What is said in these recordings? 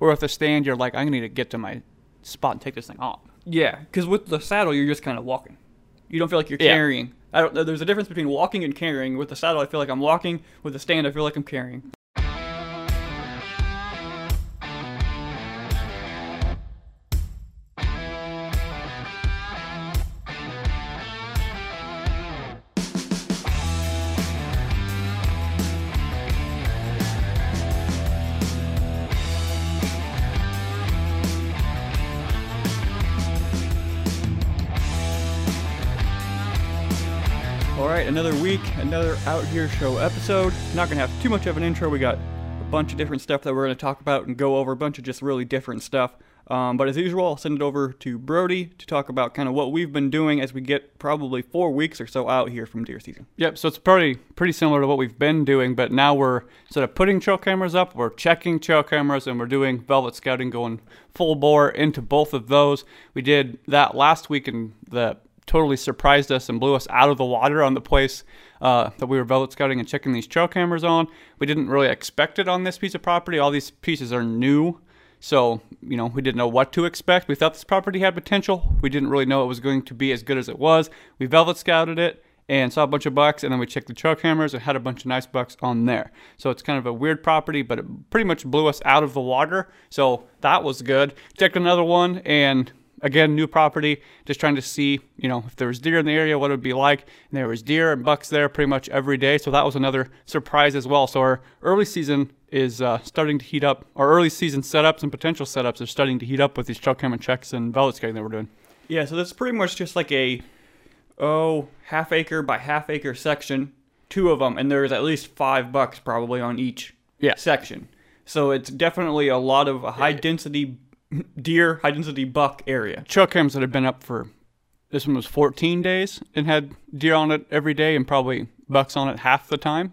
Where with a stand, you're like, I need to get to my spot and take this thing off. Yeah, because with the saddle, you're just kind of walking. You don't feel like you're Yeah. carrying. I don't. There's a difference between walking and carrying. With the saddle, I feel like I'm walking. With the stand, I feel like I'm carrying. Out Here Show episode. Not gonna have too much of an intro. We got a bunch of different stuff that we're gonna talk about and go over. A bunch of just really different stuff. Um, but as usual, I'll send it over to Brody to talk about kind of what we've been doing as we get probably four weeks or so out here from deer season. Yep. So it's pretty pretty similar to what we've been doing, but now we're instead of putting trail cameras up, we're checking trail cameras and we're doing velvet scouting, going full bore into both of those. We did that last week, in that totally surprised us and blew us out of the water on the place uh, that we were velvet scouting and checking these trail cameras on. We didn't really expect it on this piece of property. All these pieces are new. So, you know, we didn't know what to expect. We thought this property had potential. We didn't really know it was going to be as good as it was. We velvet scouted it and saw a bunch of bucks, and then we checked the trail cameras and had a bunch of nice bucks on there. So it's kind of a weird property, but it pretty much blew us out of the water. So that was good. Checked another one, and again, new property, just trying to see, you know, if there was deer in the area, what it would be like. And there was deer and bucks there pretty much every day. So that was another surprise as well. So our early season is uh, starting to heat up. Our early season setups and potential setups are starting to heat up with these trail camera checks and velvet scouting that we're doing. Yeah, so that's pretty much just like a oh half acre by half acre section, two of them, and there's at least five bucks probably on each Yeah. section. So it's definitely a lot of a high density deer, high density buck area. Trail cams that have been up for this one was 14 days and had deer on it every day and probably bucks on it half the time,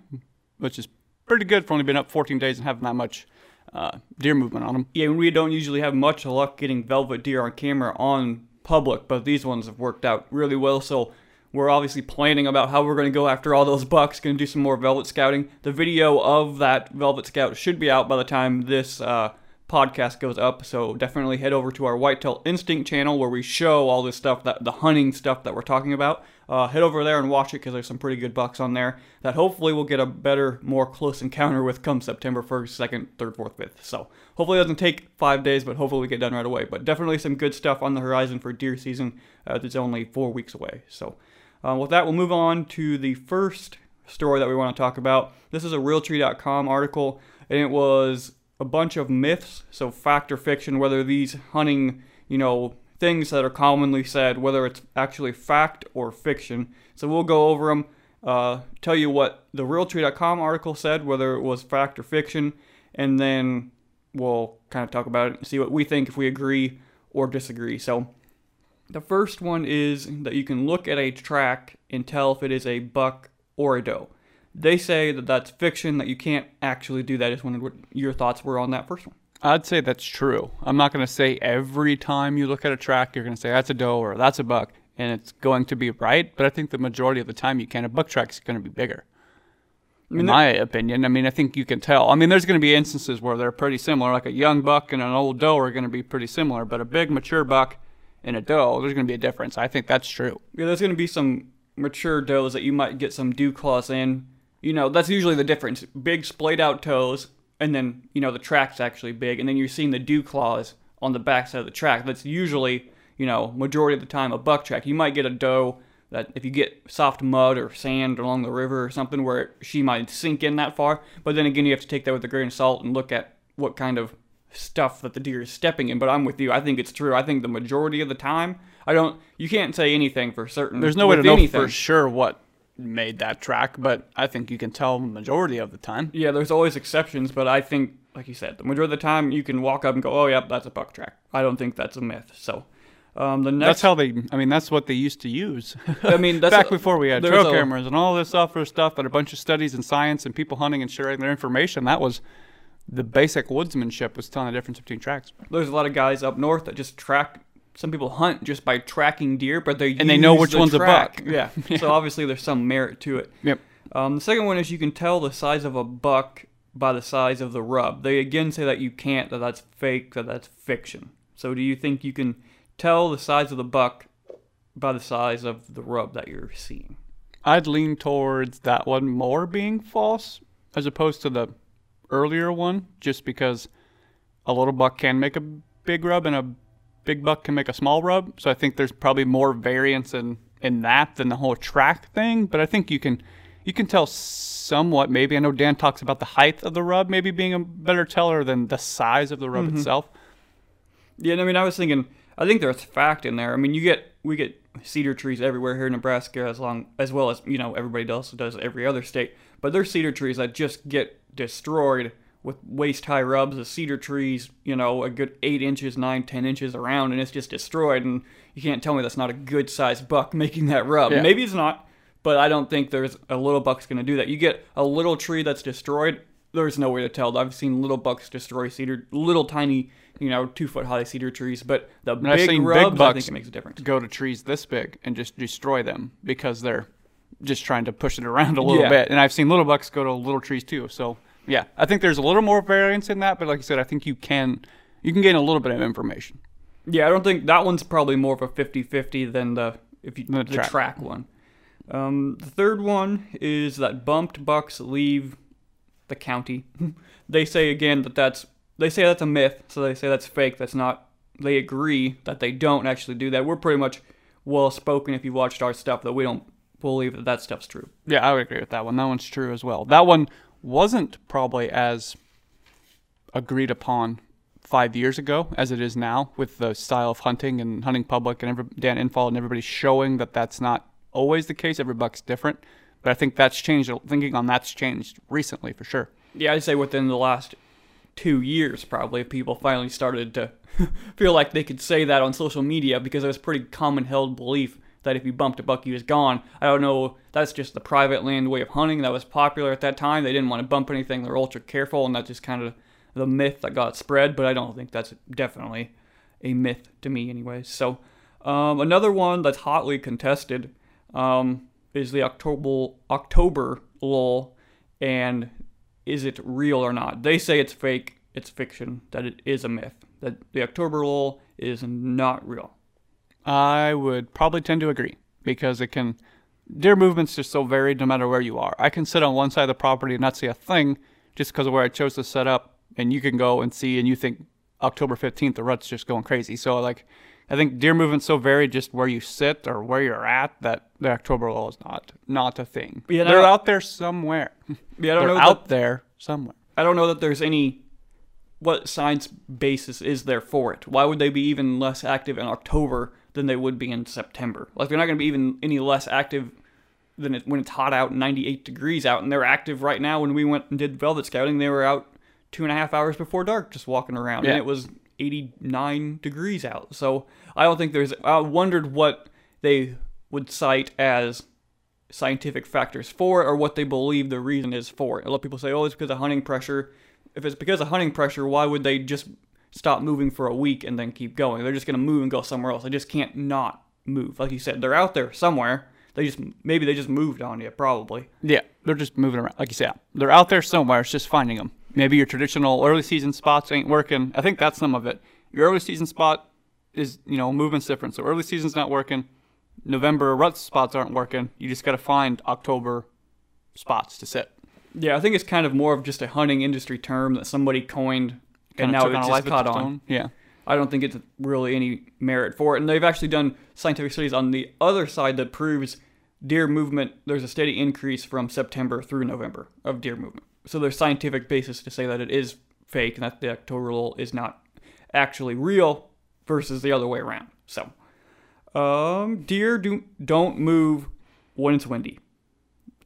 which is pretty good for only being up 14 days and having that much uh, deer movement on them. Yeah, we don't usually have much luck getting velvet deer on camera on public, but these ones have worked out really well. So we're obviously planning about how we're going to go after all those bucks. Going to do some more velvet scouting. The video of that velvet scout should be out by the time this uh, podcast goes up. So definitely head over to our Whitetail Instinct channel where we show all this stuff that the hunting stuff that we're talking about. Uh, head over there and watch it because there's some pretty good bucks on there that hopefully we'll get a better, more close encounter with come September 1st, 2nd, 3rd, 4th, 5th. So hopefully it doesn't take five days, but hopefully we get done right away. But definitely some good stuff on the horizon for deer season. Uh, it's only four weeks away. So uh, with that, we'll move on to the first story that we want to talk about. This is a Realtree.com article, and it was a bunch of myths, so fact or fiction, whether these hunting, you know, things that are commonly said, whether it's actually fact or fiction. So we'll go over them, uh, tell you what the Realtree.com article said, whether it was fact or fiction, and then we'll kind of talk about it and see what we think if we agree or disagree. So the first one is that you can look at a track and tell if it is a buck or a doe. They say that that's fiction, that you can't actually do that. I just wondered what your thoughts were on that first one. I'd say that's true. I'm not going to say every time you look at a track, you're going to say that's a doe or that's a buck, and it's going to be right. But I think the majority of the time you can. A buck track's going to be bigger. In my opinion, I mean, I think you can tell. I mean, there's going to be instances where they're pretty similar, like a young buck and an old doe are going to be pretty similar, but a big mature buck and a doe, there's going to be a difference. I think that's true. Yeah, there's going to be some mature does that you might get some dew claws in. You know, that's usually the difference. Big splayed out toes, and then, you know, the track's actually big, and then you're seeing the dew claws on the backside of the track. That's usually, you know, majority of the time a buck track. You might get a doe that if you get soft mud or sand along the river or something where she might sink in that far, but then again, you have to take that with a grain of salt and look at what kind of stuff that the deer is stepping in. But I'm with you. I think it's true. I think the majority of the time, I don't. You can't say anything for certain. There's no way to with know anything. for sure what made that track, but I think you can tell the majority of the time. Yeah, there's always exceptions, but I think, like you said, the majority of the time you can walk up and go, "Oh, yep, that's a buck track." I don't think that's a myth. So, um, the next, That's how they. I mean, that's what they used to use. I mean, that's back a- before we had trail a- cameras and all this other stuff, and a bunch of studies and science and people hunting and sharing their information. That was the basic woodsmanship was telling the difference between tracks. There's a lot of guys up north that just track. Some people hunt just by tracking deer, but they And they know which the one's a track. buck. Yeah. So obviously there's some merit to it. Yep. Um, the second one is you can tell the size of a buck by the size of the rub. They again say that you can't, that that's fake, that that's fiction. So do you think you can tell the size of the buck by the size of the rub that you're seeing? I'd lean towards that one more being false as opposed to the earlier one, just because a little buck can make a big rub and a big buck can make a small rub. So I think there's probably more variance in in that than the whole track thing. But I think you can you can tell somewhat. Maybe I know Dan talks about the height of the rub maybe being a better teller than the size of the rub Mm-hmm. itself. Yeah, I mean, I was thinking, I think there's fact in there. I mean, you get we get cedar trees everywhere here in Nebraska, as long as well as you know everybody else does every other state. But there's cedar trees that just get destroyed with waist high rubs. The cedar trees, you know, a good eight inches, nine, ten inches around, and it's just destroyed. And you can't tell me that's not a good sized buck making that rub. Yeah. Maybe it's not, but I don't think there's a little buck's going to do that. You get a little tree that's destroyed. There's no way to tell. I've seen little bucks destroy cedar, little tiny, you know, two foot high cedar trees. But the And big rubs, big I bucks think it makes a difference. go to trees this big and just destroy them because they're just trying to push it around a little Yeah. bit. And I've seen little bucks go to little trees too. So yeah, I think there's a little more variance in that. But like I said, I think you can you can gain a little bit of information. Yeah, I don't think that one's probably more of a 50-50 than the if you The the, track. track. one. Um, the third one is that bumped bucks leave the county. they say again that that's they say that's a myth, so they say that's fake. That's not. They agree that they don't actually do that. We're pretty much well spoken if you watched our stuff that we don't believe that that stuff's true. Yeah, I would agree with that one. That one's true as well. That one wasn't probably as agreed upon five years ago as it is now with the style of hunting and hunting public and every, Dan Infalt and everybody showing that that's not always the case. Every buck's different. But I think that's changed. Thinking on that's changed recently for sure. Yeah, I'd say within the last two years, probably, people finally started to feel like they could say that on social media because it was pretty common held belief that if you bumped a buck, he was gone. I don't know, that's just the private land way of hunting that was popular at that time. They didn't want to bump anything, they're ultra careful, and that's just kind of the myth that got spread, but I don't think that's definitely a myth to me, anyways. So, um, another one that's hotly contested um, is the October October lull, and is it real or not? They say it's fake, it's fiction, that it is a myth, that the October lull is not real. I would probably tend to agree because it can. Deer movement's are so varied no matter where you are. I can sit on one side of the property and not see a thing just because of where I chose to set up, and you can go and see, and you think October 15th, the rut's just going crazy. So, like, I think deer movement's so varied just where you sit or where you're at that the October lull is not not a thing. Yeah, They're out there somewhere. Yeah, I don't They're know out that, there somewhere. I don't know that there's any what science basis is there for it. Why would they be even less active in October than they would be in September? Like they're not going to be even any less active than it, when it's hot out, 98 degrees out, and they're active right now. When we went and did velvet scouting, they were out two and a half hours before dark, just walking around, Yeah. and it was 89 degrees out. So I don't think there's. I wondered what they would cite as scientific factors for it or what they believe the reason is for it. A lot of people say, oh, it's because of hunting pressure. If it's because of hunting pressure, why would they just stop moving for a week and then keep going? They're just going to move and go somewhere else. They just can't not move. Like you said, they're out there somewhere. They just maybe they just moved on you, probably. Yeah, they're just moving around. Like you said, they're out there somewhere. It's just finding them. Maybe your traditional early season spots ain't working. I think that's some of it. Your early season spot is, you know, movement's different. So early season's not working. November rut spots aren't working. You just got to find October spots to sit. Yeah, I think it's kind of more of just a hunting industry term that somebody coined, and now took it's on a life on. Yeah. I don't think it's really any merit for it. And they've actually done scientific studies on the other side that proves deer movement. There's a steady increase from September through November of deer movement. So there's scientific basis to say that it is fake and that the October lull is not actually real versus the other way around. So, um, deer do don't move when it's windy.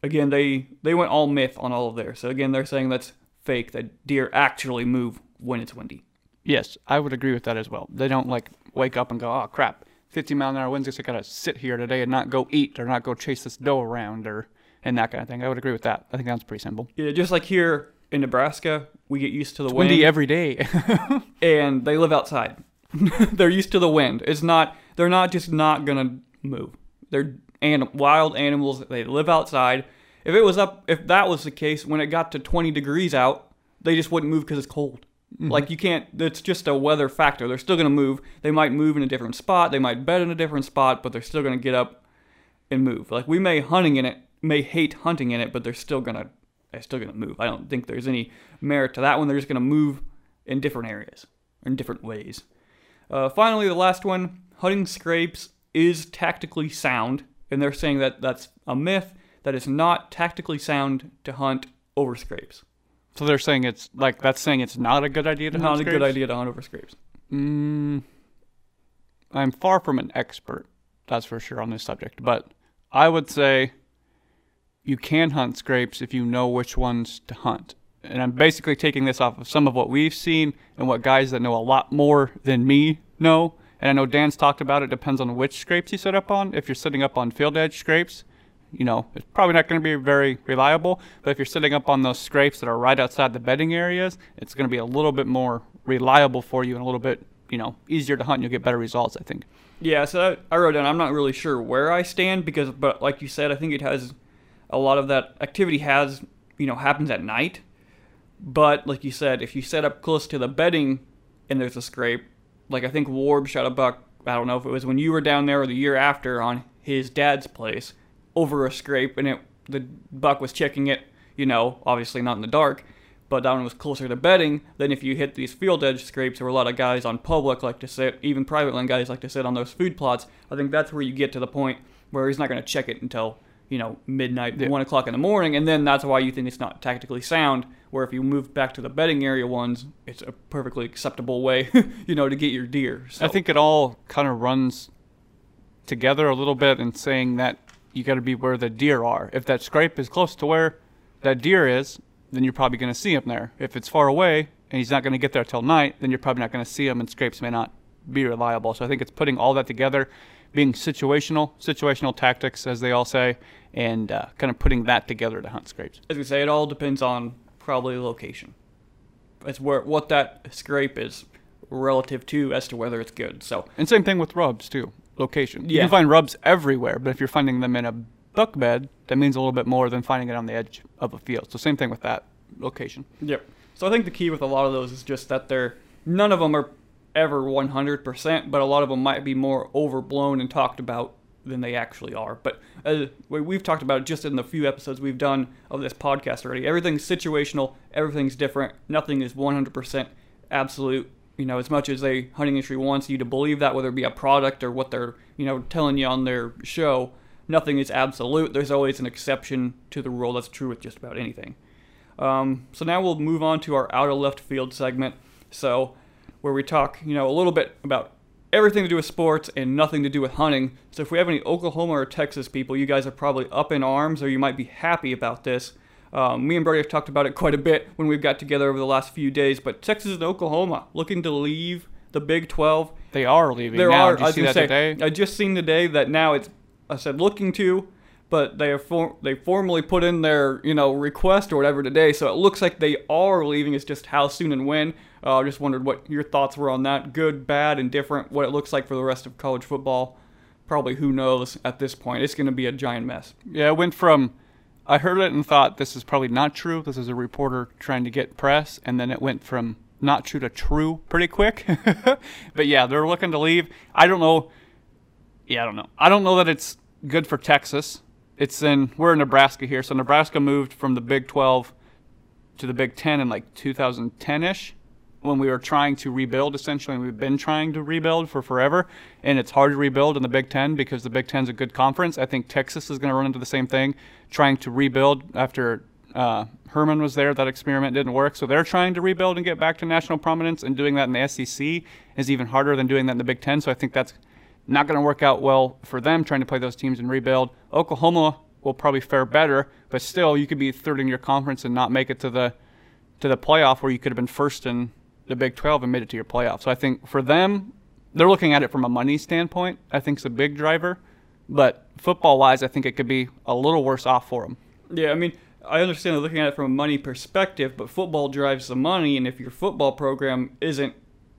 Again, they they went all myth on all of theirs. So again, they're saying that's fake. That deer actually move when it's windy. Yes, I would agree with that as well. They don't like wake up and go, oh crap, 50 mile an hour winds. Guess I gotta sit here today and not go eat or not go chase this doe around or and that kind of thing. I would agree with that. I think that's pretty simple. Yeah, just like here in Nebraska, we get used to the It's wind, windy every day. and they live outside. they're used to the wind. It's not. They're not just not gonna move. They're an, wild animals. They live outside. If it was up, if that was the case, when it got to 20 degrees out, they just wouldn't move because it's cold. Like you can't. It's just a weather factor. They're still going to move. They might move in a different spot. They might bed in a different spot, but they're still going to get up and move. Like we may hunting in it, may hate hunting in it, but they're still gonna they're still gonna move. I don't think there's any merit to that one. They're just gonna move in different areas, in different ways. Uh, finally, the last one: hunting scrapes is tactically sound, and they're saying that that's a myth. That it's not tactically sound to hunt over scrapes. So they're saying it's like that's saying it's not a good idea to Not hunt a good idea to hunt over scrapes. Mm, I'm far from an expert, that's for sure, on this subject. But I would say you can hunt scrapes if you know which ones to hunt. And I'm basically taking this off of some of what we've seen and what guys that know a lot more than me know. And I know Dan's talked about it. Depends on which scrapes you set up on. If you're setting up on field edge scrapes, you know, it's probably not going to be very reliable. But if you're sitting up on those scrapes that are right outside the bedding areas, it's going to be a little bit more reliable for you and a little bit, you know, easier to hunt. and You'll get better results, I think. Yeah, so I, I wrote down. I'm not really sure where I stand because, but like you said, I think it has a lot of that activity has you know happens at night. But like you said, if you set up close to the bedding and there's a scrape, like I think Warb shot a buck. I don't know if it was when you were down there or the year after on his dad's place over a scrape, and it the buck was checking it. You know, obviously not in the dark, but that one was closer to bedding than if you hit these field edge scrapes where a lot of guys on public like to sit, even private land guys like to sit on those food plots. I think that's where you get to the point where he's not going to check it until you know midnight, Yeah. one o'clock in the morning, and then that's why you think it's not tactically sound. Where if you move back to the bedding area ones, it's a perfectly acceptable way, you know, to get your deer. So. I think it all kind of runs together a little bit in saying that you got to be where the deer are. If that scrape is close to where that deer is, then you're probably going to see him there. If it's far away and he's not going to get there till night, then you're probably not going to see him, and scrapes may not be reliable. So I think it's putting all that together, being situational, situational tactics, as they all say, and uh, kind of putting that together to hunt scrapes. as we say, it all depends on probably location. It's where what that scrape is relative to as to whether it's good. So And same thing with rubs too. Location. You Yeah. can find rubs everywhere, but if you're finding them in a buck bed, that means a little bit more than finding it on the edge of a field. So same thing with that location. Yep. So I think the key with a lot of those is just that they're none of them are ever 100%, but a lot of them might be more overblown and talked about than they actually are. But uh, we- we've talked about it just in the few episodes we've done of this podcast already. Everything's situational, everything's different, nothing is 100% absolute. You know, as much as a hunting industry wants you to believe that, whether it be a product or what they're, you know, telling you on their show, nothing is absolute. There's always an exception to the rule. That's true with just about anything. Um, so now we'll move on to our out of left field segment. So where we talk, you know, a little bit about everything to do with sports and nothing to do with hunting. So if we have any Oklahoma or Texas people, you guys are probably up in arms or you might be happy about this. Um, me and Brody have talked about it quite a bit when we've got together over the last few days. But Texas and Oklahoma looking to leave the Big 12. They are leaving There now. are. I you was see gonna that say, today? I just seen today that now it's. I said looking to, but they have for, they formally put in their you know request or whatever today. So it looks like they are leaving. It's just how soon and when. Uh, I just wondered what your thoughts were on that. Good, bad, and different. What it looks like for the rest of college football. Probably who knows at this point. It's going to be a giant mess. Yeah, it went from I heard it and thought this is probably not true. This is a reporter trying to get press, and then it went from not true to true pretty quick. but yeah, they're looking to leave. I don't know. Yeah, I don't know. I don't know that it's good for Texas. It's in we're in Nebraska here, so Nebraska moved from the Big 12 to the Big 10 in like 2010ish when we were trying to rebuild essentially we've been trying to rebuild for forever and it's hard to rebuild in the Big 10 because the Big 10 is a good conference. I think Texas is going to run into the same thing trying to rebuild after uh, Herman was there that experiment didn't work. So they're trying to rebuild and get back to national prominence and doing that in the SEC is even harder than doing that in the Big 10. So I think that's not going to work out well for them trying to play those teams and rebuild. Oklahoma will probably fare better, but still you could be third in your conference and not make it to the to the playoff where you could have been first in the Big 12 and made it to your playoff. So I think for them, they're looking at it from a money standpoint. I think it's a big driver, but football wise, I think it could be a little worse off for them. Yeah, I mean, I understand they're looking at it from a money perspective, but football drives the money, and if your football program isn't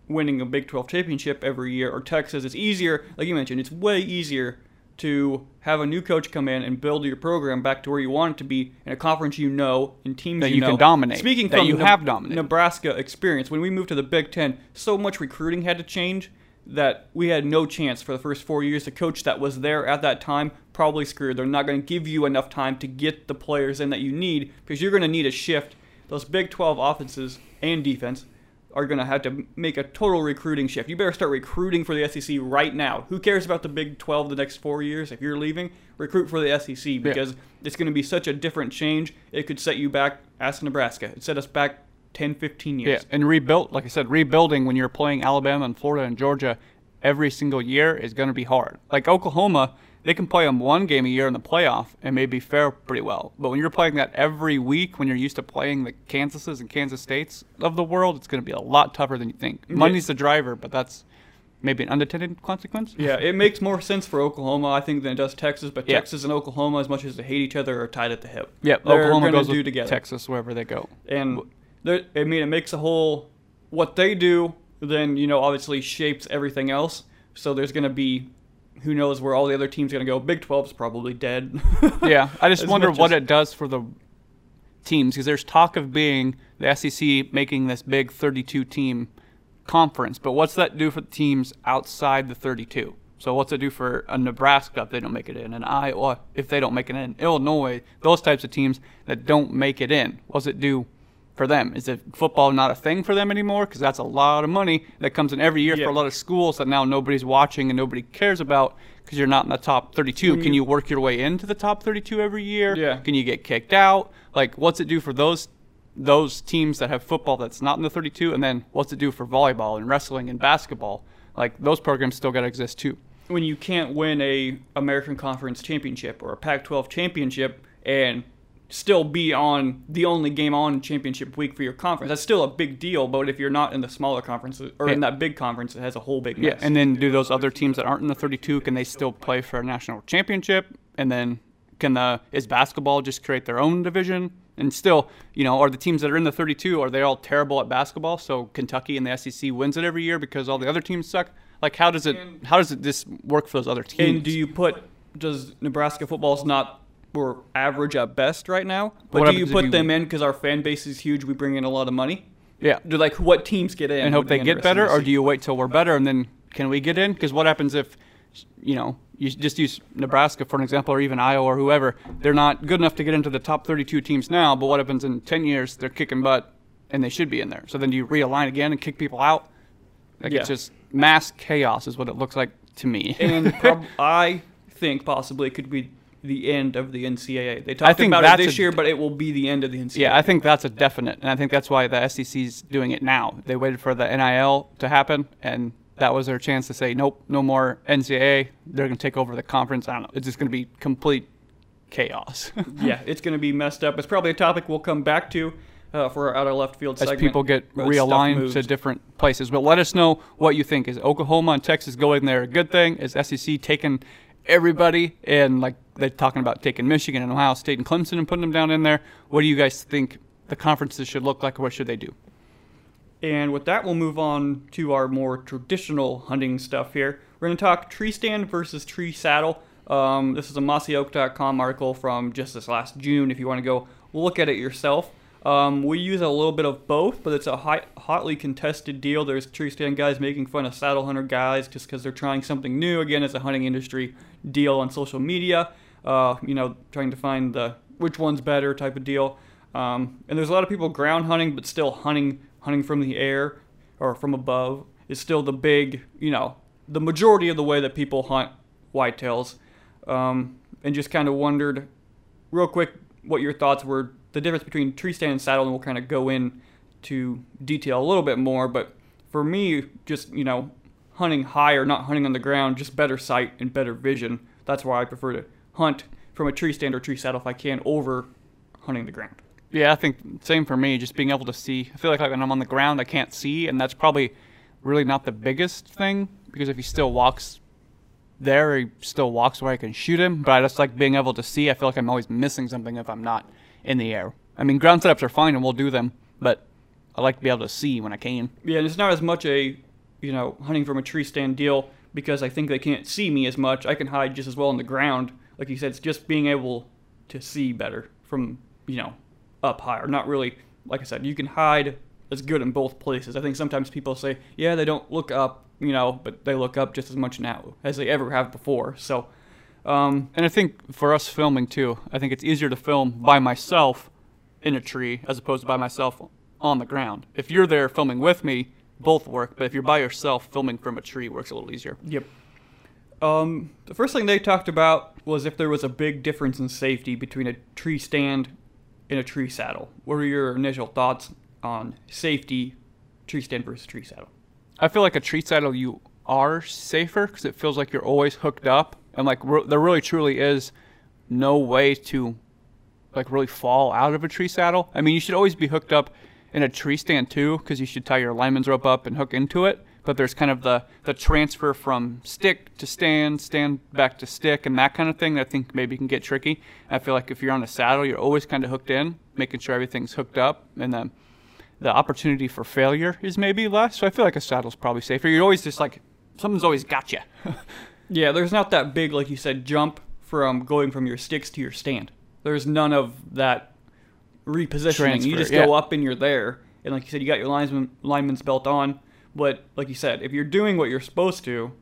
winning a Big 12 championship every year, or Texas, it's easier, like you mentioned, it's way easier to have a new coach come in and build your program back to where you want it to be in a conference you know in teams That you, you know. can dominate, Speaking that from you Ne- have dominated. Nebraska experience, when we moved to the Big Ten, so much recruiting had to change that we had no chance for the first four years. The coach that was there at that time probably screwed. They're not going to give you enough time to get the players in that you need because you're going to need a shift. Those Big 12 offenses and defense are going to have to make a total recruiting shift. You better start recruiting for the SEC right now. Who cares about the Big 12 the next four years? If you're leaving, recruit for the SEC because it's going to be such a different change. It could set you back. Ask Nebraska. It set us back 10, 15 years. Yeah, and rebuilt, like I said, rebuilding when you're playing Alabama and Florida and Georgia every single year is going to be hard. Like Oklahoma, they can play them one game a year in the playoff and maybe fare pretty well. But when you're playing that every week, when you're used to playing the Kansases and Kansas States of the world, it's going to be a lot tougher than you think. Money's the driver, but that's maybe an unintended consequence. Yeah, it makes more sense for Oklahoma, I think, than it does Texas. But Yeah. Texas and Oklahoma, as much as they hate each other, are tied at the hip. Yeah, They're Oklahoma goes do with together. Texas wherever they go. and I mean, it makes a whole what they do. Then you know, obviously shapes everything else. So there's going to be, who knows where all the other teams are going to go. Big 12's probably dead. yeah, I just wonder what as- it does for the teams because there's talk of being the SEC making this big 32 team conference, but what's that do for the teams outside the 32? So what's it do for a Nebraska if they don't make it in, and Iowa if they don't make it in, Illinois, those types of teams that don't make it in? What's it do for them? Is it football not a thing for them anymore? Because that's a lot of money that comes in every year Yeah. for a lot of schools that now nobody's watching and nobody cares about because you're not in the top 32. When Can you- you work your way into the top 32 every year? Yeah. Can you get kicked out? Like, what's it do for those those teams that have football that's not in the 32? And then what's it do for volleyball and wrestling and basketball? Like, those programs still got to exist too. when you can't win a American Conference championship or a Pac-12 championship and still be on the only game on championship week for your conference, that's still a big deal. But if you're not in the smaller conferences or in that big conference, it has a whole big Yeah. And then do those other teams that aren't in the 32 can they still play for a national championship? And then can the is basketball just create their own division? And still, you know, are the teams that are in the 32 are they all terrible at basketball? So Kentucky and the SEC wins it every year because all the other teams suck. Like, how does it how does it this work for those other teams? And do you put does Nebraska football's not we're average at best right now? But What do you put them in because our fan base is huge? We bring in a lot of money. yeah. Do like what teams get in? and hope they get better, or do you wait till we're better and then can we get in? Because what happens if, you know, you just use Nebraska for an example, or even Iowa or whoever, they're not good enough to get into the top 32 teams now, but what happens in 10 years? They're kicking butt and they should be in there. So then do you realign again and kick people out? Like Yeah. it's just mass chaos is what it looks like to me. and prob- I think possibly it could be the end of the NCAA. They talked about it this a- year, but it will be the end of the NCAA. Yeah, I think that's a definite, and I think that's why the SEC's doing it now. They waited for the NIL to happen, and that was their chance to say, nope, no more NCAA. They're going to take over the conference. I don't know. It's just going to be complete chaos yeah, it's going to be messed up. It's probably a topic we'll come back to uh, for our outer left field as segment. people get realigned to different places. But let us know what you think. Is Oklahoma and Texas going there a good thing? Is SEC taking everybody and like they're talking about taking Michigan and Ohio State and Clemson and putting them down in there? What do you guys think the conferences should look like, what should they do? And with that, we'll move on to our more traditional hunting stuff here. We're going to talk tree stand versus tree saddle. Um, this is a mossyOak.com article from just this last June. If you want to go look at it yourself, um, we use a little bit of both, but it's a hot, hotly contested deal. There's tree stand guys making fun of saddle hunter guys just because they're trying something new. Again, it's a hunting industry deal on social media. Uh, you know, trying to find the which one's better type of deal. Um, and there's a lot of people ground hunting, but still hunting hunting from the air or from above is still the big, you know, the majority of the way that people hunt whitetails. Um, and just kind of wondered, real quick, what your thoughts were, the difference between tree stand and saddle, and we'll kind of go in to detail a little bit more. But for me, just you know, hunting higher, not hunting on the ground, just better sight and better vision. That's why I prefer to hunt from a tree stand or tree saddle if I can over hunting the ground. Yeah, I think same for me. Just being able to see. I feel like, like when I'm on the ground, I can't see, and that's probably really not the biggest thing because if he still walks there, he still walks where I can shoot him. But I just like being able to see. I feel like I'm always missing something if I'm not in the air. I mean, ground setups are fine, and we'll do them, but I like to be able to see when I can. Yeah, and it's not as much a, you know, hunting from a tree stand deal, because I think they can't see me as much. I can hide just as well on the ground. Like you said, it's just being able to see better from you know up higher. Not really, like I said, you can hide as good in both places. I think sometimes people say, yeah, they don't look up, you know, but they look up just as much now as they ever have before. So. Um, and I think for us filming too, I think it's easier to film by myself in a tree as opposed to by myself on the ground. If you're there filming with me, both work, but if you're by yourself, filming from a tree works a little easier. Yep. Um, the first thing they talked about was if there was a big difference in safety between a tree stand and a tree saddle. What are your initial thoughts on safety, tree stand versus tree saddle? I feel like a tree saddle you are safer because it feels like you're always hooked up, and like re- there really truly is no way to like really fall out of a tree saddle. I mean, you should always be hooked up in a tree stand too because you should tie your lineman's rope up and hook into it but there's kind of the, the transfer from stick to stand, stand back to stick, and that kind of thing that I think maybe can get tricky. I feel like if you're on a saddle, you're always kind of hooked in, making sure everything's hooked up, and then the opportunity for failure is maybe less. So I feel like a saddle's probably safer. You're always just like, something's always got you. yeah, there's not that big, like you said, jump from going from your sticks to your stand. There's none of that repositioning. Transfer, you just yeah. go up and you're there. And like you said, you got your lineman, lineman's belt on but like you said, if you're doing what you're supposed to,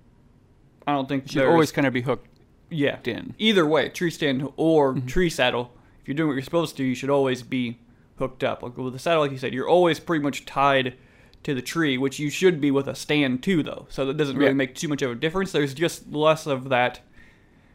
I don't think you should always kind of be hooked. Yeah, in either way, tree stand or mm-hmm. tree saddle. If you're doing what you're supposed to, you should always be hooked up. Like with the saddle, like you said, you're always pretty much tied to the tree, which you should be with a stand too, though. So that doesn't really yeah. make too much of a difference. There's just less of that,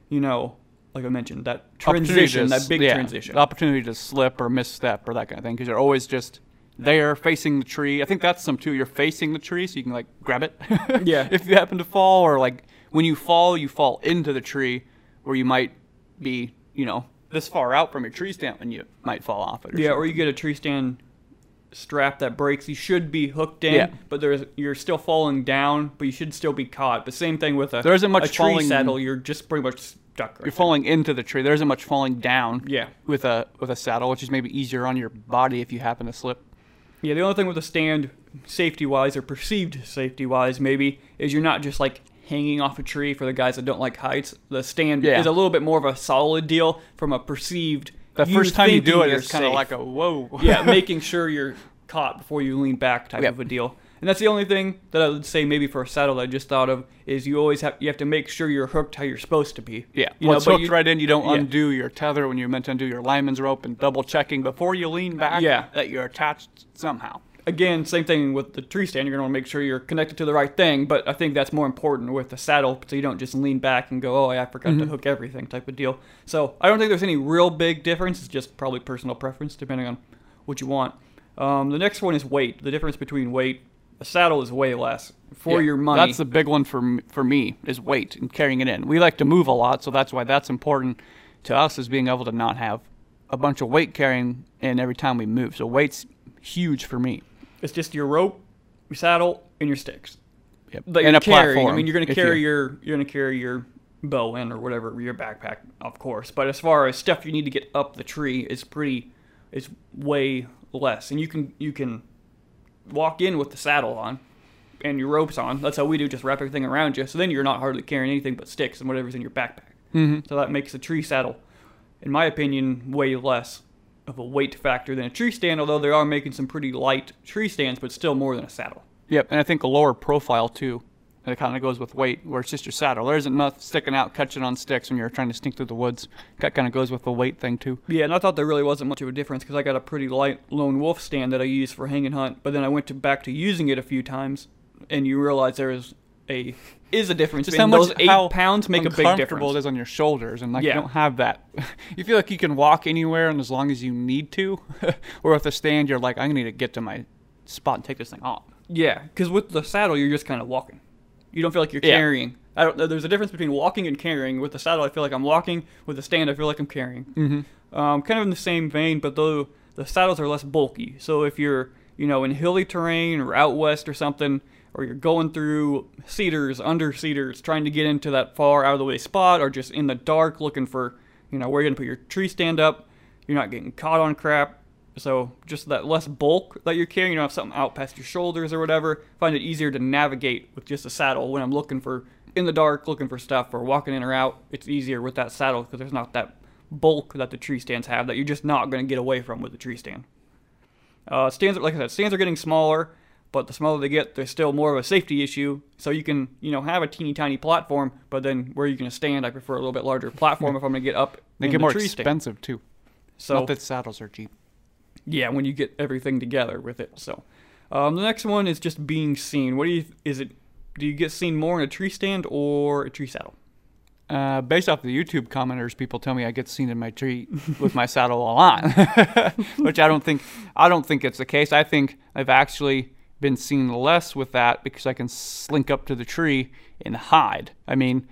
you know, like I mentioned, that transition, that big yeah, transition, the opportunity to slip or misstep or that kind of thing, because you're always just there facing the tree. I think that's some too. You're facing the tree, so you can like grab it. yeah. If you happen to fall, or like when you fall, you fall into the tree, where you might be, you know, this far out from your tree stand, and you might fall off it. Or yeah, something. or you get a tree stand strap that breaks. You should be hooked in, yeah. but there's you're still falling down, but you should still be caught. The same thing with a there isn't much tree falling, saddle. You're just pretty much stuck. Right you're falling into the tree. There isn't much falling down. Yeah. With a with a saddle, which is maybe easier on your body if you happen to slip. Yeah, the only thing with a stand, safety wise or perceived safety wise, maybe, is you're not just like hanging off a tree for the guys that don't like heights. The stand yeah. is a little bit more of a solid deal from a perceived. The first time you do it, it's kind of like a whoa. yeah, making sure you're caught before you lean back type of a deal. And that's the only thing that I would say maybe for a saddle that I just thought of is you always have you have to make sure you're hooked how you're supposed to be. Yeah, you well, know, hooked you, right in. You don't yeah. undo your tether when you're meant to undo your lineman's rope and double checking before you lean back. Yeah. that you're attached somehow. Again, same thing with the tree stand. You're going to want to make sure you're connected to the right thing, but I think that's more important with the saddle, so you don't just lean back and go, "Oh, I forgot mm-hmm. to hook everything," type of deal. So I don't think there's any real big difference. It's just probably personal preference, depending on what you want. Um, the next one is weight. The difference between weight a saddle is way less for yeah, your money. That's the big one for for me is weight and carrying it in. We like to move a lot, so that's why that's important to us is being able to not have a bunch of weight carrying in every time we move. So weight's huge for me. It's just your rope, your saddle, and your sticks. Yep. That and a carrying. platform. I mean, you're going to carry your you're going to carry your bow in or whatever your backpack, of course. But as far as stuff you need to get up the tree, is pretty, it's way less, and you can you can walk in with the saddle on and your ropes on. That's how we do, just wrap everything around you. So then you're not hardly carrying anything but sticks and whatever's in your backpack. Mm-hmm. So that makes the tree saddle, in my opinion, way less of a weight factor than a tree stand, although they are making some pretty light tree stands, but still more than a saddle. Yep, and I think a lower profile too. And it kind of goes with weight, where it's just your saddle. There isn't nothing sticking out, catching on sticks when you're trying to sneak through the woods. That kind of goes with the weight thing too. Yeah, and I thought there really wasn't much of a difference because I got a pretty light lone wolf stand that I use for hang and hunt. But then I went to, back to using it a few times, and you realize there is a is a difference. Just how much, those eight how pounds make a big difference. Comfortable it is on your shoulders, and like yeah. you don't have that. you feel like you can walk anywhere, and as long as you need to. or with a stand, you're like, I need to get to my spot and take this thing off. Yeah, because with the saddle, you're just kind of walking. You don't feel like you're yeah. carrying. I don't. There's a difference between walking and carrying. With the saddle, I feel like I'm walking. With the stand, I feel like I'm carrying. Mm-hmm. Um, kind of in the same vein, but though the saddles are less bulky. So if you're, you know, in hilly terrain or out west or something, or you're going through cedars, under cedars, trying to get into that far out of the way spot, or just in the dark looking for, you know, where you're gonna put your tree stand up, you're not getting caught on crap. So just that less bulk that you're carrying, you don't have something out past your shoulders or whatever. find it easier to navigate with just a saddle when I'm looking for in the dark looking for stuff or walking in or out, it's easier with that saddle because there's not that bulk that the tree stands have that you're just not going to get away from with the tree stand. Uh, stands, like I said, stands are getting smaller, but the smaller they get, there's still more of a safety issue. So you can, you know, have a teeny tiny platform, but then where you're going to stand, I prefer a little bit larger platform if I'm going to get up. They get the more tree stand. expensive too. So Not that saddles are cheap. yeah, when you get everything together with it. So, um, the next one is just being seen. What do you is it? Do you get seen more in a tree stand or a tree saddle? Uh, based off the YouTube commenters, people tell me I get seen in my tree with my saddle a lot, which I don't think I don't think it's the case. I think I've actually been seen less with that because I can slink up to the tree and hide. I mean,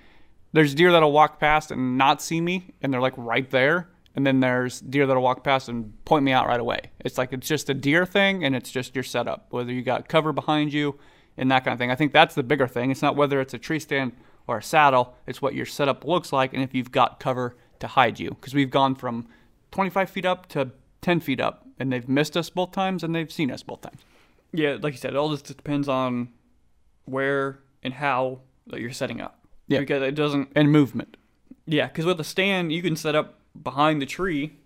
there's deer that'll walk past and not see me, and they're like right there. And then there's deer that'll walk past and point me out right away. It's like it's just a deer thing, and it's just your setup, whether you got cover behind you and that kind of thing. I think that's the bigger thing. It's not whether it's a tree stand or a saddle, it's what your setup looks like and if you've got cover to hide you. Because we've gone from 25 feet up to 10 feet up, and they've missed us both times and they've seen us both times. Yeah, like you said, it all just depends on where and how that you're setting up. Yeah. Because it doesn't. And movement. Yeah, because with a stand, you can set up behind the tree.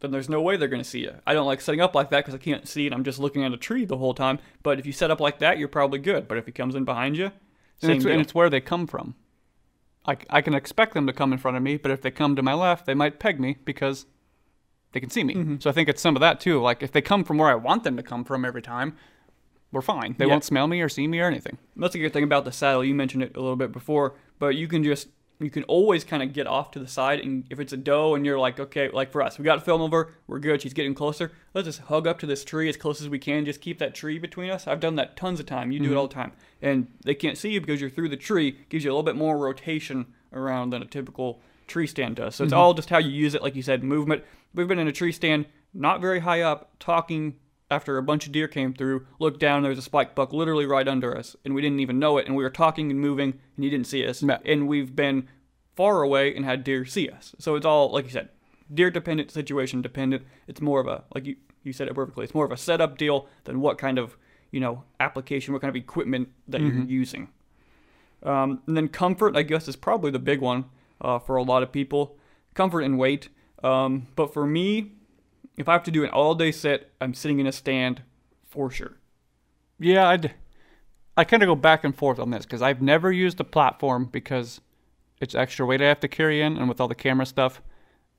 Then there's no way they're going to see you. I don't like setting up like that because I can't see and I'm just looking at a tree the whole time. But if you set up like that, you're probably good. But if he comes in behind you, And it's, and it's where they come from. I, I can expect them to come in front of me, but if they come to my left, they might peg me because they can see me. Mm-hmm. So I think it's some of that too. Like if they come from where I want them to come from every time, we're fine. They Yeah. won't smell me or see me or anything. That's a good thing about the saddle. You mentioned it a little bit before, but you can just you can always kind of get off to the side, and if it's a doe and you're like, okay, like for us, we got film over, we're good. She's getting closer. Let's just hug up to this tree as close as we can. Just keep that tree between us. I've done that tons of time. You do it mm-hmm. all the time, and they can't see you because you're through the tree. Gives you a little bit more rotation around than a typical tree stand does. So it's mm-hmm. all just how you use it. Like you said, movement. We've been in a tree stand, not very high up, talking after a bunch of deer came through, looked down, there was a spike buck literally right under us, and we didn't even know it, and we were talking and moving, and he didn't see us. Yeah. And we've been far away and had deer see us. So it's all, like you said, deer dependent, situation dependent. It's more of a, like you, you said it perfectly, it's more of a setup deal than what kind of, you know, application, what kind of equipment that you're using. Um, and then comfort, I guess, is probably the big one uh, for a lot of people. Comfort and weight. Um, but for me, if I have to do an all day set, I'm sitting in a stand for sure. Yeah, I'd, I kind of go back and forth on this because I've never used a platform because it's extra weight I have to carry in, and with all the camera stuff,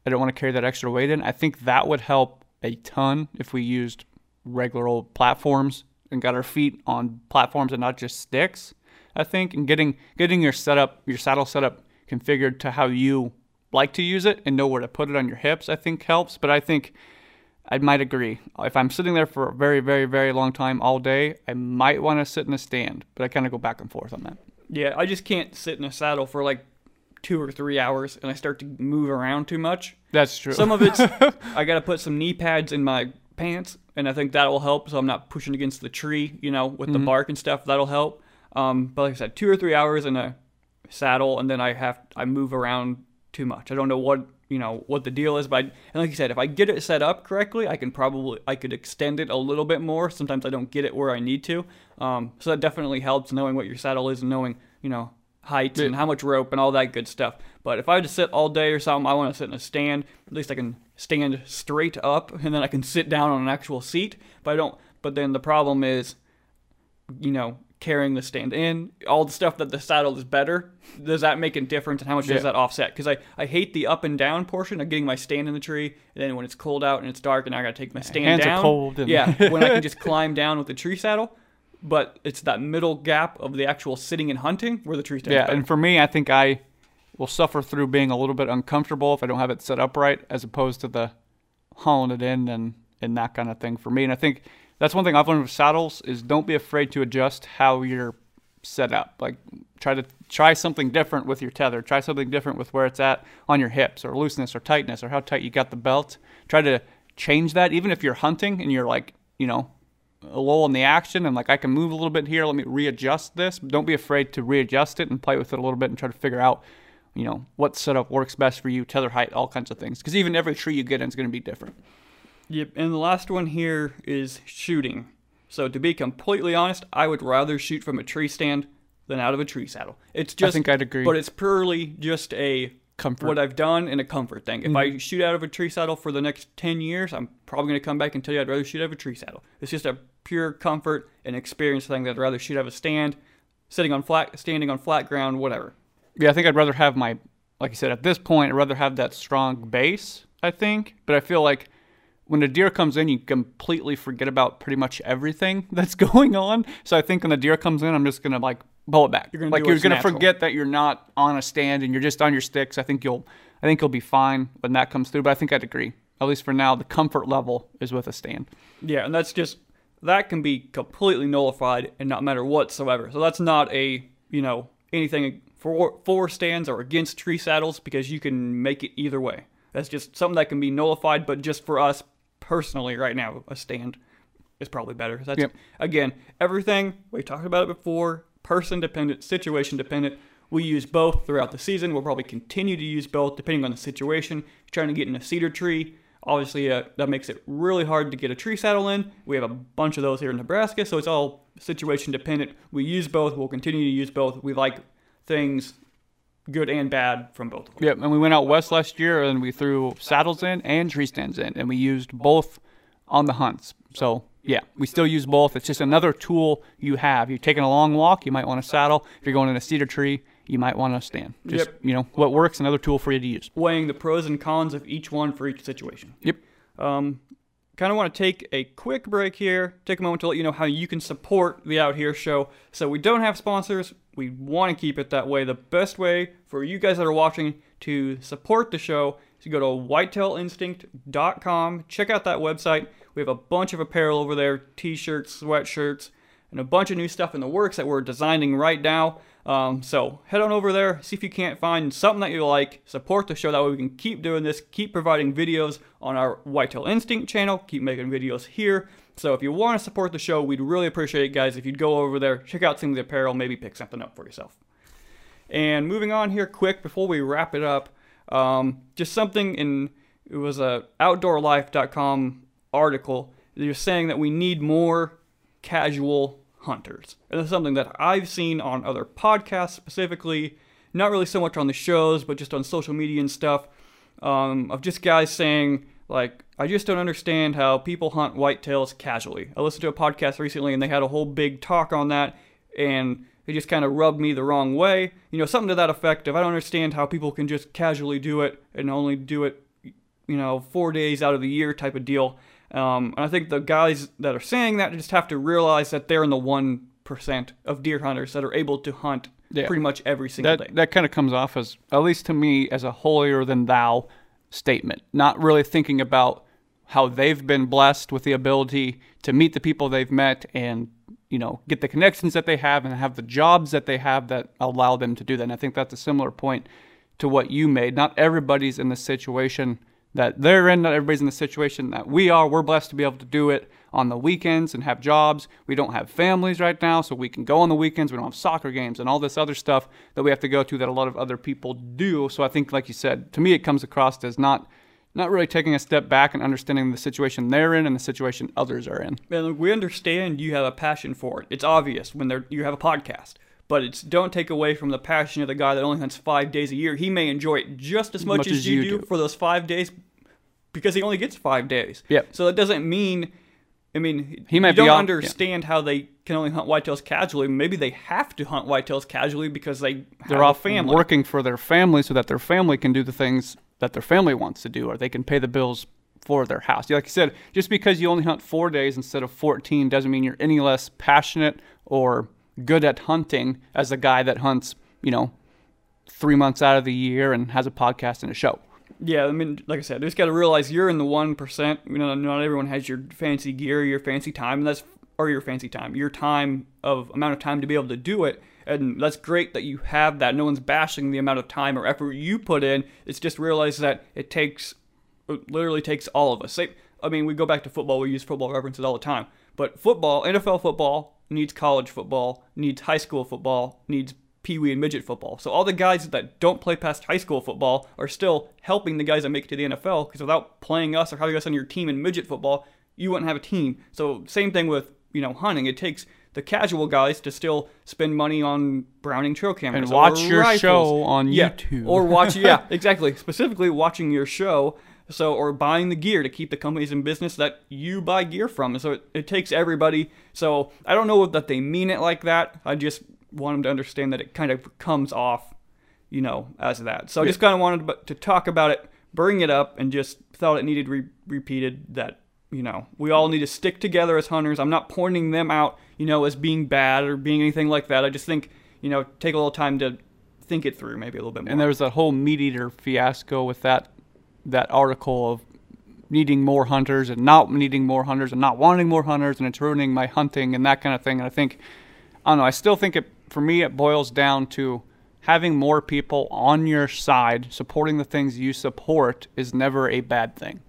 I don't want to carry that extra weight in. I think that would help a ton if we used regular old platforms and got our feet on platforms and not just sticks. I think and getting getting your setup, your saddle setup configured to how you like to use it and know where to put it on your hips, I think helps. But I think I might agree. If I'm sitting there for a very, very, very long time all day, I might want to sit in a stand, but I kind of go back and forth on that. Yeah, I just can't sit in a saddle for like two or three hours and I start to move around too much. That's true. Some of it's I got to put some knee pads in my pants, and I think that will help. So I'm not pushing against the tree, you know, with the bark and stuff. That'll help. Um, but like I said, two or three hours in a saddle, and then I have I move around too much. I don't know what you know what the deal is, but I, and like you said, if I get it set up correctly, I can probably I could extend it a little bit more. Sometimes I don't get it where I need to. Um, so that definitely helps knowing what your saddle is and knowing you know heights and how much rope and all that good stuff. But if I had to sit all day or something, I want to sit in a stand. At least I can stand straight up, and then I can sit down on an actual seat. But I don't. But then the problem is, you know, carrying the stand in, all the stuff that the saddle is better. Does that make a difference, and how much Yeah. does that offset? Because I, I hate the up and down portion of getting my stand in the tree, and then when it's cold out and it's dark, and I gotta take my stand hands are cold yeah, when I can just climb down with the tree saddle. But it's that middle gap of the actual sitting and hunting where the tree stands. yeah, better. and for me, I think I will suffer through being a little bit uncomfortable if I don't have it set up right, as opposed to the hauling it in and and that kind of thing for me. And I think that's one thing I've learned with saddles is don't be afraid to adjust how you're set up. Like try to try something different with your tether. Try something different with where it's at on your hips or looseness or tightness or how tight you got the belt. Try to change that even if you're hunting and you're like, you know, a lull in the action and like I can move a little bit here, let me readjust this. Don't be afraid to readjust it and play with it a little bit and try to figure out, you know, what setup works best for you, tether height, all kinds of things. Because even every tree you get in is going to be different. Yep, and the last one here is shooting. So to be completely honest, I would rather shoot from a tree stand than out of a tree saddle. It's just I think I'd agree. but it's purely just a Comfort. what I've done and a comfort thing. If I mm-hmm. shoot out of a tree saddle for the next 10 years, I'm probably going to come back and tell you I'd rather shoot out of a tree saddle. It's just a pure comfort and experience thing that I'd rather shoot out of a stand, sitting on flat, standing on flat ground, whatever. Yeah, I think I'd rather have my, like I said, at this point, I'd rather have that strong base, I think. But I feel like when a deer comes in, you completely forget about pretty much everything that's going on. So I think when the deer comes in, I'm just going to like pull it back. You're gonna like you're going to natural. forget that you're not on a stand and you're just on your sticks. I think you'll, I think you'll be fine when that comes through. But I think I'd agree. At least for now, the comfort level is with a stand. Yeah, and that's just that can be completely nullified and not matter whatsoever. So that's not a you know anything for for stands or against tree saddles because you can make it either way. That's just something that can be nullified, but just for us personally right now, a stand is probably better. That's Yep. again everything we talked about it before, person dependent, situation dependent. We use both throughout the season. We'll probably continue to use both depending on the situation. Trying to get in a cedar tree, obviously uh, that makes it really hard to get a tree saddle in. We have a bunch of those here in Nebraska, so it's all situation dependent. We use both. We'll continue to use both. We like things good and bad from both of them. Yep, and we went out west last year and we threw saddles in and tree stands in, and we used both on the hunts. So yeah, we still use both. It's just another tool you have. You're taking a long walk, you might want a saddle. If you're going in a cedar tree, you might want a stand. Just Yep. you know what works, another tool for you to use. Weighing the pros and cons of each one for each situation. Yep. Um, kind of want to take a quick break here, take a moment to let you know how you can support the Out Here show. So we don't have sponsors. We want to keep it that way. The best way for you guys that are watching to support the show is to go to whitetailinstinct.com. Check out that website. We have a bunch of apparel over there, t-shirts, sweatshirts, and a bunch of new stuff in the works that we're designing right now. Um, so head on over there, see if you can't find something that you like, support the show. That way we can keep doing this, keep providing videos on our Whitetail Instinct channel, keep making videos here. So if you want to support the show, we'd really appreciate it, guys. If you'd go over there, check out some of the apparel, maybe pick something up for yourself. And moving on here, quick before we wrap it up, um, just something in it was a OutdoorLife.com article. They're saying that we need more casual hunters, and that's something that I've seen on other podcasts specifically, not really so much on the shows, but just on social media and stuff, um, of just guys saying like, I just don't understand how people hunt whitetails casually. I listened to a podcast recently, and they had a whole big talk on that, and it just kind of rubbed me the wrong way. You know, something to that effect of I don't understand how people can just casually do it and only do it, you know, four days out of the year type of deal. Um, and I think the guys that are saying that just have to realize that they're in the one percent of deer hunters that are able to hunt Yeah. pretty much every single That day. that kind of comes off as at least to me as a holier than thou statement. Not really thinking about how they've been blessed with the ability to meet the people they've met and you know get the connections that they have and have the jobs that they have that allow them to do that. And I think that's a similar point to what you made. Not everybody's in the situation that they're in. Not everybody's in the situation that we are. We're blessed to be able to do it on the weekends and have jobs. We don't have families right now, so we can go on the weekends. We don't have soccer games and all this other stuff that we have to go to that a lot of other people do. So I think, like you said, to me, it comes across as not not really taking a step back and understanding the situation they're in and the situation others are in. And we understand you have a passion for it. It's obvious when they're, you have a podcast. But it's don't take away from the passion of the guy that only hunts five days a year. He may enjoy it just as much, as, you, do, for those five days because he only gets five days. Yep. So that doesn't mean, I mean, He might you don't on- understand how they can only hunt whitetails casually. Maybe they have to hunt whitetails casually because they They're have a family. working for their family so that their family can do the things that their family wants to do, or they can pay the bills for their house. Like you said, just because you only hunt four days instead of 14 doesn't mean you're any less passionate or good at hunting as a guy that hunts, you know, three months out of the year and has a podcast and a show. Yeah, I mean, like I said, just got to realize you're in the one percent. You know, not everyone has your fancy gear, your fancy time, and that's or your fancy time, your time of amount of time to be able to do it. And that's great that you have that. No one's bashing the amount of time or effort you put in. It's just realize that it takes, it literally takes all of us. Say, I mean, we go back to football. We use football references all the time, but football, NFL football needs college football, needs high school football, needs pee wee and midget football. So all the guys that don't play past high school football are still helping the guys that make it to the NFL because without playing us or having us on your team in midget football, you wouldn't have a team. So same thing with you know hunting. It takes the casual guys to still spend money on Browning trail cameras And watch your rifles. show on Yeah, YouTube. or watch yeah exactly. Specifically watching your show so or buying the gear to keep the companies in business that you buy gear from. So it, it takes everybody. So i don't know that they mean it like that. I just want them to understand that it kind of comes off you know as that. So i just kind of wanted to- to talk about it bring it up and just thought it needed re- repeated that you know we all need to stick together as hunters i'm not pointing them out you know as being bad or being anything like that i just think you know take a little time to think it through maybe a little bit more And there was that whole meat eater fiasco with that that article of needing more hunters and not needing more hunters and not wanting more hunters and it's ruining my hunting and that kind of thing. And I think I don't know, I still think it for me it boils down to having more people on your side supporting the things you support is never a bad thing.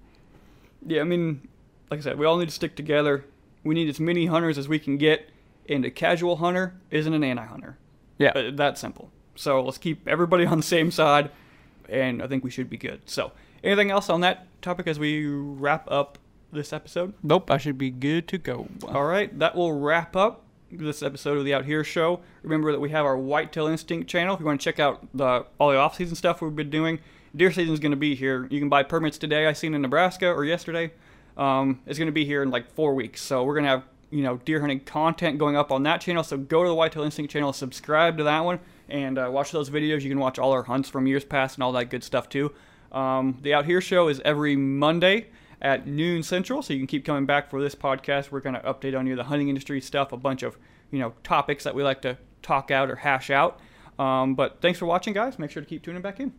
Yeah, I mean, like I said, we all need to stick together. We need as many hunters as we can get, and a casual hunter isn't an anti-hunter. Yeah. Uh, that simple. So let's keep everybody on the same side, and I think we should be good. So, anything else on that topic as we wrap up this episode? Nope, I should be good to go. All right, that will wrap up this episode of the Out Here Show. Remember that we have our Whitetail Instinct channel. If you want to check out the all the off-season stuff we've been doing, deer season is going to be here. You can buy permits today. I seen in Nebraska or yesterday. Um, it's going to be here in like four weeks. So we're going to have you know deer hunting content going up on that channel. So go to the Whitetail Instinct channel, subscribe to that one, and uh, watch those videos. You can watch all our hunts from years past and all that good stuff too. Um, the Out Here Show is every Monday at noon central, so you can keep coming back for this podcast. We're going to update on you the hunting industry stuff, a bunch of you know topics that we like to talk out or hash out. Um, but thanks for watching, guys. Make sure to keep tuning back in.